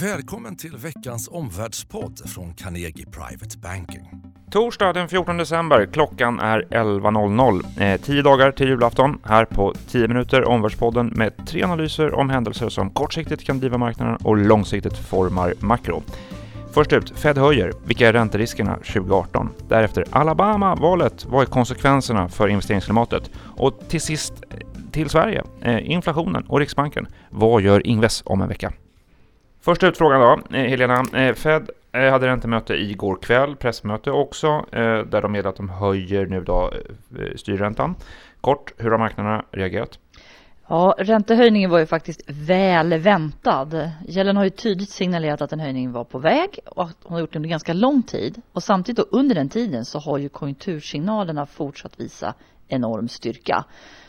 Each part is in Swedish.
Välkommen till veckans omvärldspodd från Carnegie Private Banking. Torsdag den 14 december, klockan är 11.00. Eh, tio dagar till julafton. Här på 10 minuter Omvärldspodden med tre analyser om händelser som kortsiktigt kan driva marknaden och långsiktigt formar makro. Först ut, Fed höjer. Vilka är ränteriskerna 2018? Därefter Alabama-valet. Vad är konsekvenserna för investeringsklimatet? Och till sist eh, till Sverige, eh, inflationen och Riksbanken. Vad gör Ingves om en vecka? Första ut frågan då, eh, Helena. Eh, Fed eh, hade räntemöte igår kväll, pressmöte också, där de meddelar att de höjer nu då styrräntan. Kort, hur har marknaderna reagerat? Ja, räntehöjningen var ju faktiskt väl väntad. Yellen har ju tydligt signalerat att en höjning var på väg och att hon har gjort det under ganska lång tid. Och samtidigt under den tiden så har ju konjunktursignalerna fortsatt visa enorm styrka.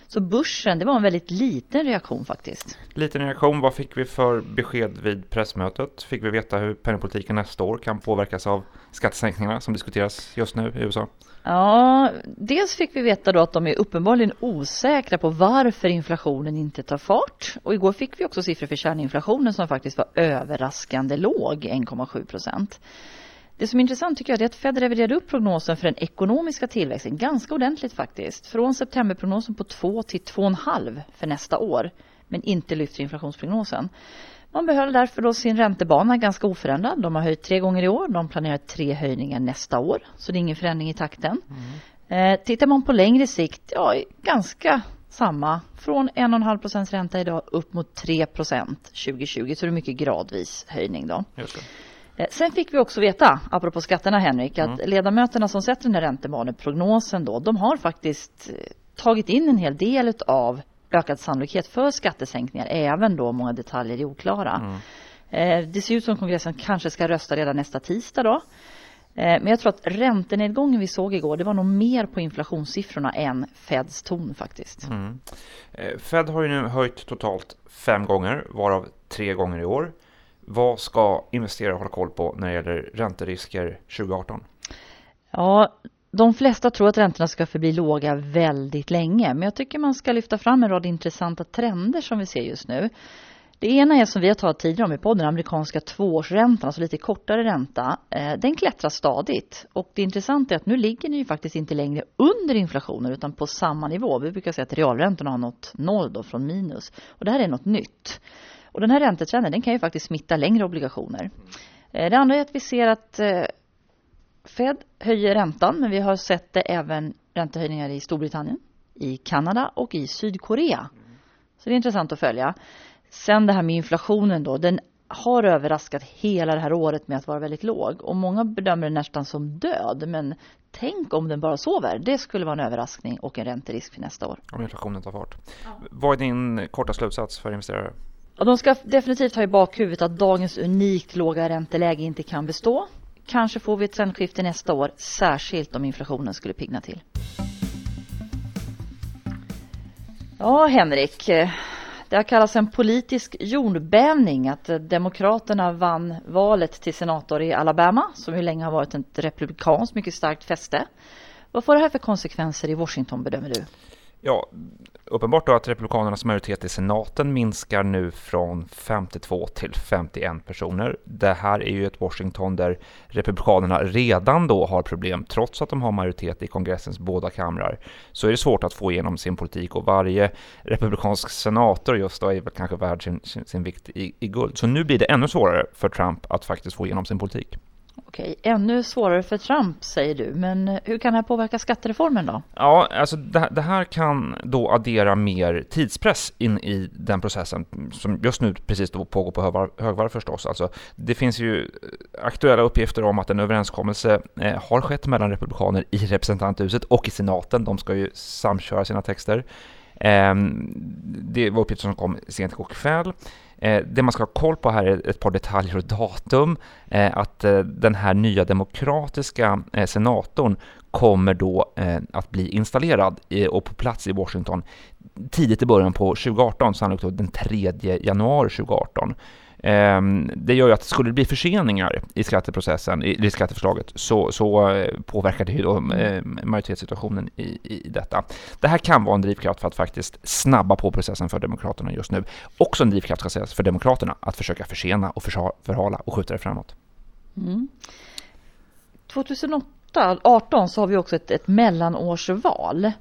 Så börsen, det var en väldigt liten reaktion faktiskt. Liten reaktion. Vad fick vi för besked vid pressmötet? Fick vi veta hur penningpolitiken nästa år kan påverkas av skattesänkningarna som diskuteras just nu i USA? Ja, dels fick vi veta då att de är uppenbarligen osäkra på varför inflationen inte tar fart. Och igår fick vi också siffror för kärninflationen som faktiskt var överraskande låg, 1,7 procent. Det som är intressant tycker jag är att Fed reviderade upp prognosen för den ekonomiska tillväxten ganska ordentligt faktiskt. Från septemberprognosen på 2 till 2,5 för nästa år. Men inte lyfter inflationsprognosen. Man behöll därför då sin räntebana ganska oförändrad. De har höjt tre gånger i år. De planerar tre höjningar nästa år. Så det är ingen förändring i takten. Mm. Eh, tittar man på längre sikt, ja ganska samma. Från 1,5 procents ränta idag upp mot 3 procent 2020. Så det är mycket gradvis höjning då. Eh, sen fick vi också veta, apropå skatterna Henrik, att mm. ledamöterna som sätter den här räntebaneprognosen då, de har faktiskt eh, tagit in en hel del av ökad sannolikhet för skattesänkningar, även då många detaljer är oklara. Mm. Eh, det ser ut som kongressen kanske ska rösta redan nästa tisdag då. Men jag tror att räntenedgången vi såg igår, det var nog mer på inflationssiffrorna än Feds ton faktiskt. Mm. Fed har ju nu höjt totalt fem gånger, varav tre gånger i år. Vad ska investerare hålla koll på när det gäller ränterisker 2018? Ja, de flesta tror att räntorna ska förbli låga väldigt länge. Men jag tycker man ska lyfta fram en rad intressanta trender som vi ser just nu. Det ena är som vi har talat tidigare om i podden, amerikanska tvåårsräntan, alltså lite kortare ränta. Eh, den klättrar stadigt och det intressanta är att nu ligger den ju faktiskt inte längre under inflationen utan på samma nivå. Vi brukar säga att realräntorna har nått noll då från minus och det här är något nytt. Och den här räntetrenden den kan ju faktiskt smitta längre obligationer. Eh, det andra är att vi ser att eh, Fed höjer räntan men vi har sett det även räntehöjningar i Storbritannien, i Kanada och i Sydkorea. Så det är intressant att följa. Sen det här med inflationen då, den har överraskat hela det här året med att vara väldigt låg och många bedömer den nästan som död men tänk om den bara sover. Det skulle vara en överraskning och en ränterisk för nästa år. Om inflationen tar fart. Ja. Vad är din korta slutsats för investerare? Och de ska definitivt ha i bakhuvudet att dagens unikt låga ränteläge inte kan bestå. Kanske får vi ett trendskifte nästa år, särskilt om inflationen skulle pigna till. Ja, Henrik. Eh, det har kallats en politisk jordbävning att Demokraterna vann valet till senator i Alabama, som ju länge har varit ett republikanskt mycket starkt fäste. Vad får det här för konsekvenser i Washington bedömer du? Ja, uppenbart då att Republikanernas majoritet i senaten minskar nu från 52 till 51 personer. Det här är ju ett Washington där Republikanerna redan då har problem, trots att de har majoritet i kongressens båda kamrar. Så är det svårt att få igenom sin politik och varje republikansk senator just då är väl kanske värd sin, sin, sin vikt i, i guld. Så nu blir det ännu svårare för Trump att faktiskt få igenom sin politik. Okej, ännu svårare för Trump säger du, men eh, hur kan det här påverka skattereformen då? Ja, alltså det, det, här kan då addera mer tidspress in i den processen som just nu precis då pågår på högvarv, högvarv förstås. Alltså, det finns ju eh, aktuella uppgifter om att en överenskommelse eh, har skett mellan republikaner i representanthuset och i senaten. De ska ju samköra sina texter. Eh, det var uppgifter som kom sent igår kväll. Eh, det man ska ha koll på här är ett par detaljer och datum. Eh, att eh, den här nya demokratiska eh, senatorn kommer då eh, att bli installerad och på plats i Washington tidigt i början på 2018, sannolikt den 3 januari 2018. Ehm, det gör ju att skulle det bli förseningar i skatteprocessen, i skatteförslaget, så, så eh, påverkar det ju då mm. majoritetssituationen i, i detta. Det här kan vara en drivkraft för att faktiskt snabba på processen för Demokraterna just nu. Också en drivkraft ska sägas för Demokraterna att försöka försena och förhala och skjuta det framåt. Mm. 2018 så har vi också ett, ett mellanårsval.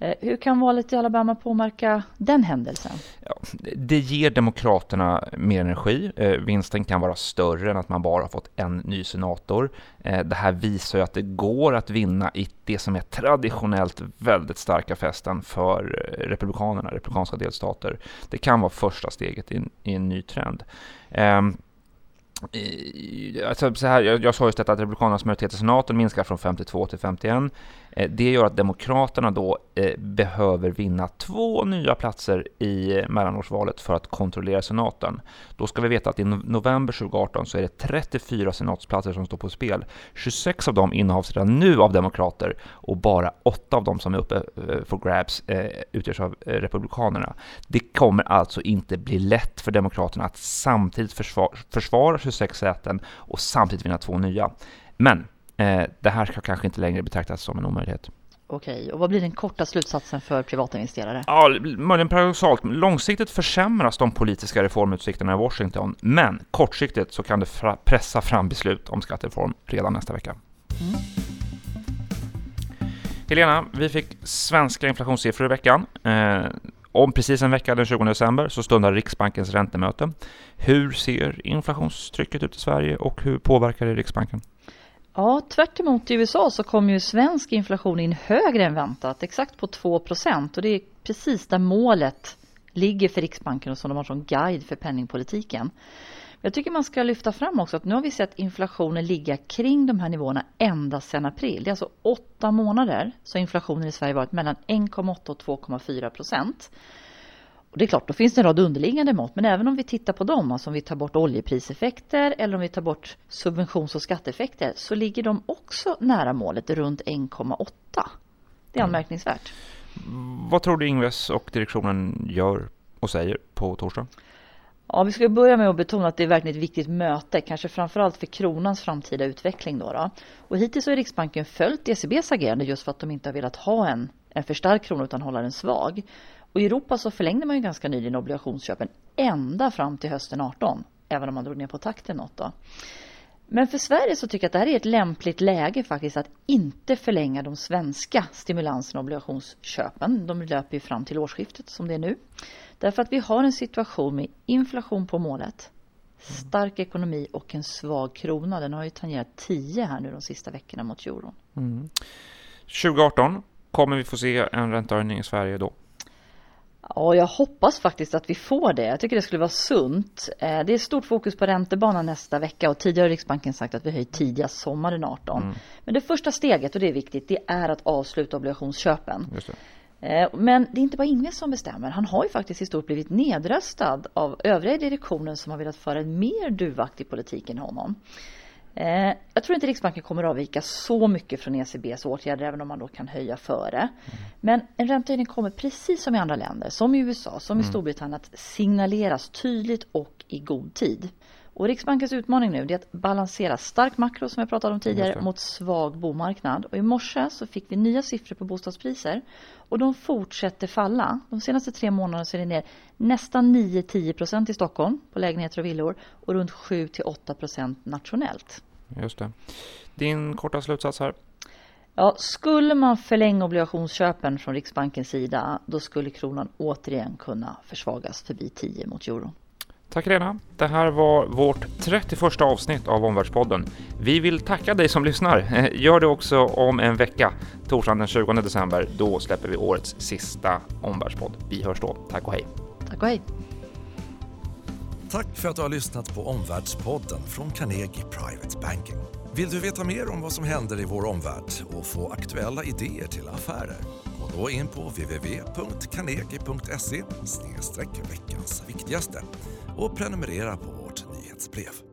Eh, hur kan valet i Alabama påverka den händelsen? Ja, det ger Demokraterna mer energi. Eh, vinsten kan vara större än att man bara har fått en ny senator. Eh, det här visar ju att det går att vinna i det som är traditionellt väldigt starka fästen för Republikanerna, republikanska delstater. Det kan vara första steget i en ny trend. Ehm, alltså så här, jag, jag sa just detta att Republikanernas majoritet i senaten minskar från 52 till 51. Eh, det gör att Demokraterna då eh, behöver vinna två nya platser i mellanårsvalet för att kontrollera senaten. Då ska vi veta att i november 2018 så är det 34 senatsplatser som står på spel. 26 av dem innehas redan nu av demokrater och bara 8 av dem som är uppe eh, för grabs utgörs av republikanerna. Det kommer alltså inte bli lätt för demokraterna att samtidigt försvara 26 säten och samtidigt vinna två nya. Men det här ska kanske inte längre betraktas som en omöjlighet. Okej, och vad blir den korta slutsatsen för privata investerare? Ja, möjligen paradoxalt. Långsiktigt försämras de politiska reformutsikterna i Washington, men kortsiktigt så kan det pressa fram beslut om skattereform redan nästa vecka. Mm. Helena, vi fick svenska inflationssiffror i veckan. Eh, om precis en vecka, den 20 december, så stundar Riksbankens räntemöte. Hur ser inflationstrycket ut i Sverige och hur påverkar det Riksbanken? Ja, tvärt emot i USA så kom ju svensk inflation in högre än väntat, exakt på 2 och det är precis där målet ligger för Riksbanken och som de har som guide för penningpolitiken. Jag tycker man ska lyfta fram också att nu har vi sett inflationen ligga kring de här nivåerna ända sedan april. Det är alltså åtta månader så inflationen i Sverige varit mellan 1,8 och 2,4 procent. Och det är klart, då finns det en rad underliggande mått, men även om vi tittar på dem, alltså om vi tar bort oljepriseffekter eller om vi tar bort subventions och skatteeffekter, så ligger de också nära målet, runt 1,8. Det är mm. anmärkningsvärt. Mm. Vad tror du Ingves och direktionen gör och säger på torsdag? Ja, vi ska börja med att betona att det är verkligen ett viktigt möte, kanske framförallt för kronans framtida utveckling. Då, då. Och hittills har Riksbanken följt ECBs agerande just för att de inte har velat ha en, en för stark krona utan hålla den svag. Och i Europa så förlängde man ju ganska nyligen obligationsköpen ända fram till hösten 18, även om man drog ner på takten något då. Men för Sverige så tycker jag att det här är ett lämpligt läge faktiskt att inte förlänga de svenska stimulanserna och obligationsköpen. De löper ju fram till årsskiftet som det är nu. Därför att vi har en situation med inflation på målet, stark ekonomi och en svag krona. Den har ju tangerat 10 här nu de sista veckorna mot euron. Mm. 2018 kommer vi få se en räntehöjning i Sverige då? Ja, jag hoppas faktiskt att vi får det. Jag tycker det skulle vara sunt. Eh, det är stort fokus på räntebanan nästa vecka och tidigare har Riksbanken sagt att vi höjer tidigast sommaren 18. Mm. Men det första steget, och det är viktigt, det är att avsluta obligationsköpen. Det. Eh, men det är inte bara Ingves som bestämmer. Han har ju faktiskt i stort blivit nedröstad av övriga direktionen som har velat föra en mer duvaktig politik än honom. Eh, jag tror inte Riksbanken kommer att avvika så mycket från ECBs åtgärder även om man då kan höja före. Men en räntehöjning kommer precis som i andra länder, som i USA, som i mm. Storbritannien att signaleras tydligt och i god tid. Och Riksbankens utmaning nu är att balansera stark makro som jag pratade om tidigare mot svag bomarknad. Och i morse så fick vi nya siffror på bostadspriser och de fortsätter falla. De senaste tre månaderna så är det ner nästan 9-10 procent i Stockholm på lägenheter och villor och runt 7-8 procent nationellt. Just det. Din korta slutsats här? Ja, skulle man förlänga obligationsköpen från Riksbankens sida då skulle kronan återigen kunna försvagas förbi 10 mot euron. Tack Lena. Det här var vårt 31 avsnitt av Omvärldspodden. Vi vill tacka dig som lyssnar. Gör det också om en vecka, torsdagen den 20 december. Då släpper vi årets sista Omvärldspodd. Vi hörs då. Tack och hej. Tack och hej. Tack för att du har lyssnat på Omvärldspodden från Carnegie Private Banking. Vill du veta mer om vad som händer i vår omvärld och få aktuella idéer till affärer? Gå då in på www.carnegie.se veckans viktigaste och prenumerera på vårt nyhetsbrev.